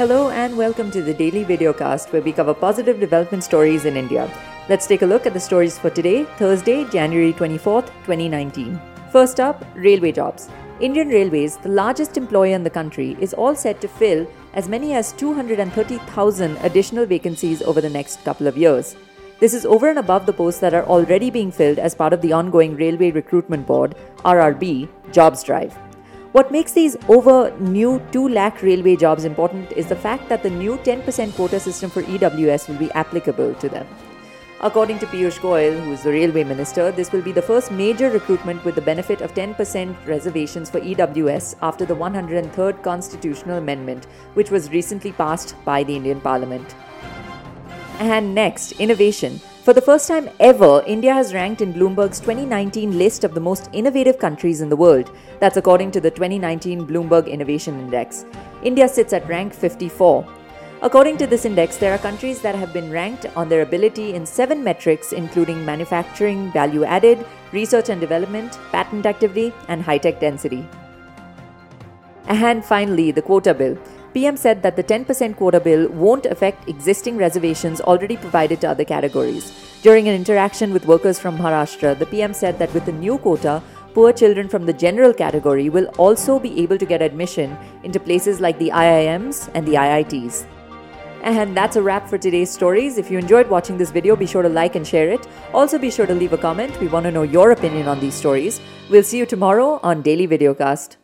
Hello and welcome to the daily videocast where we cover positive development stories in India. Let's take a look at the stories for today, Thursday, January 24th, 2019. First up, railway jobs. Indian Railways, the largest employer in the country, is all set to fill as many as 230,000 additional vacancies over the next couple of years. This is over and above the posts that are already being filled as part of the ongoing Railway Recruitment Board, RRB, jobs drive. What makes these over new 2 lakh railway jobs important is the fact that the new 10% quota system for EWS will be applicable to them. According to Piyush Goyal, who is the railway minister, this will be the first major recruitment with the benefit of 10% reservations for EWS after the 103rd constitutional amendment, which was recently passed by the Indian Parliament. And next, innovation. For the first time ever, India has ranked in Bloomberg's 2019 list of the most innovative countries in the world. That's according to the 2019 Bloomberg Innovation Index. India sits at rank 54. According to this index, there are countries that have been ranked on their ability in seven metrics, including manufacturing, value added, research and development, patent activity, and high tech density. And finally, the quota bill. PM said that the 10% quota bill won't affect existing reservations already provided to other categories. During an interaction with workers from Maharashtra, the PM said that with the new quota, poor children from the general category will also be able to get admission into places like the IIMs and the IITs. And that's a wrap for today's stories. If you enjoyed watching this video, be sure to like and share it. Also, be sure to leave a comment. We want to know your opinion on these stories. We'll see you tomorrow on Daily Videocast.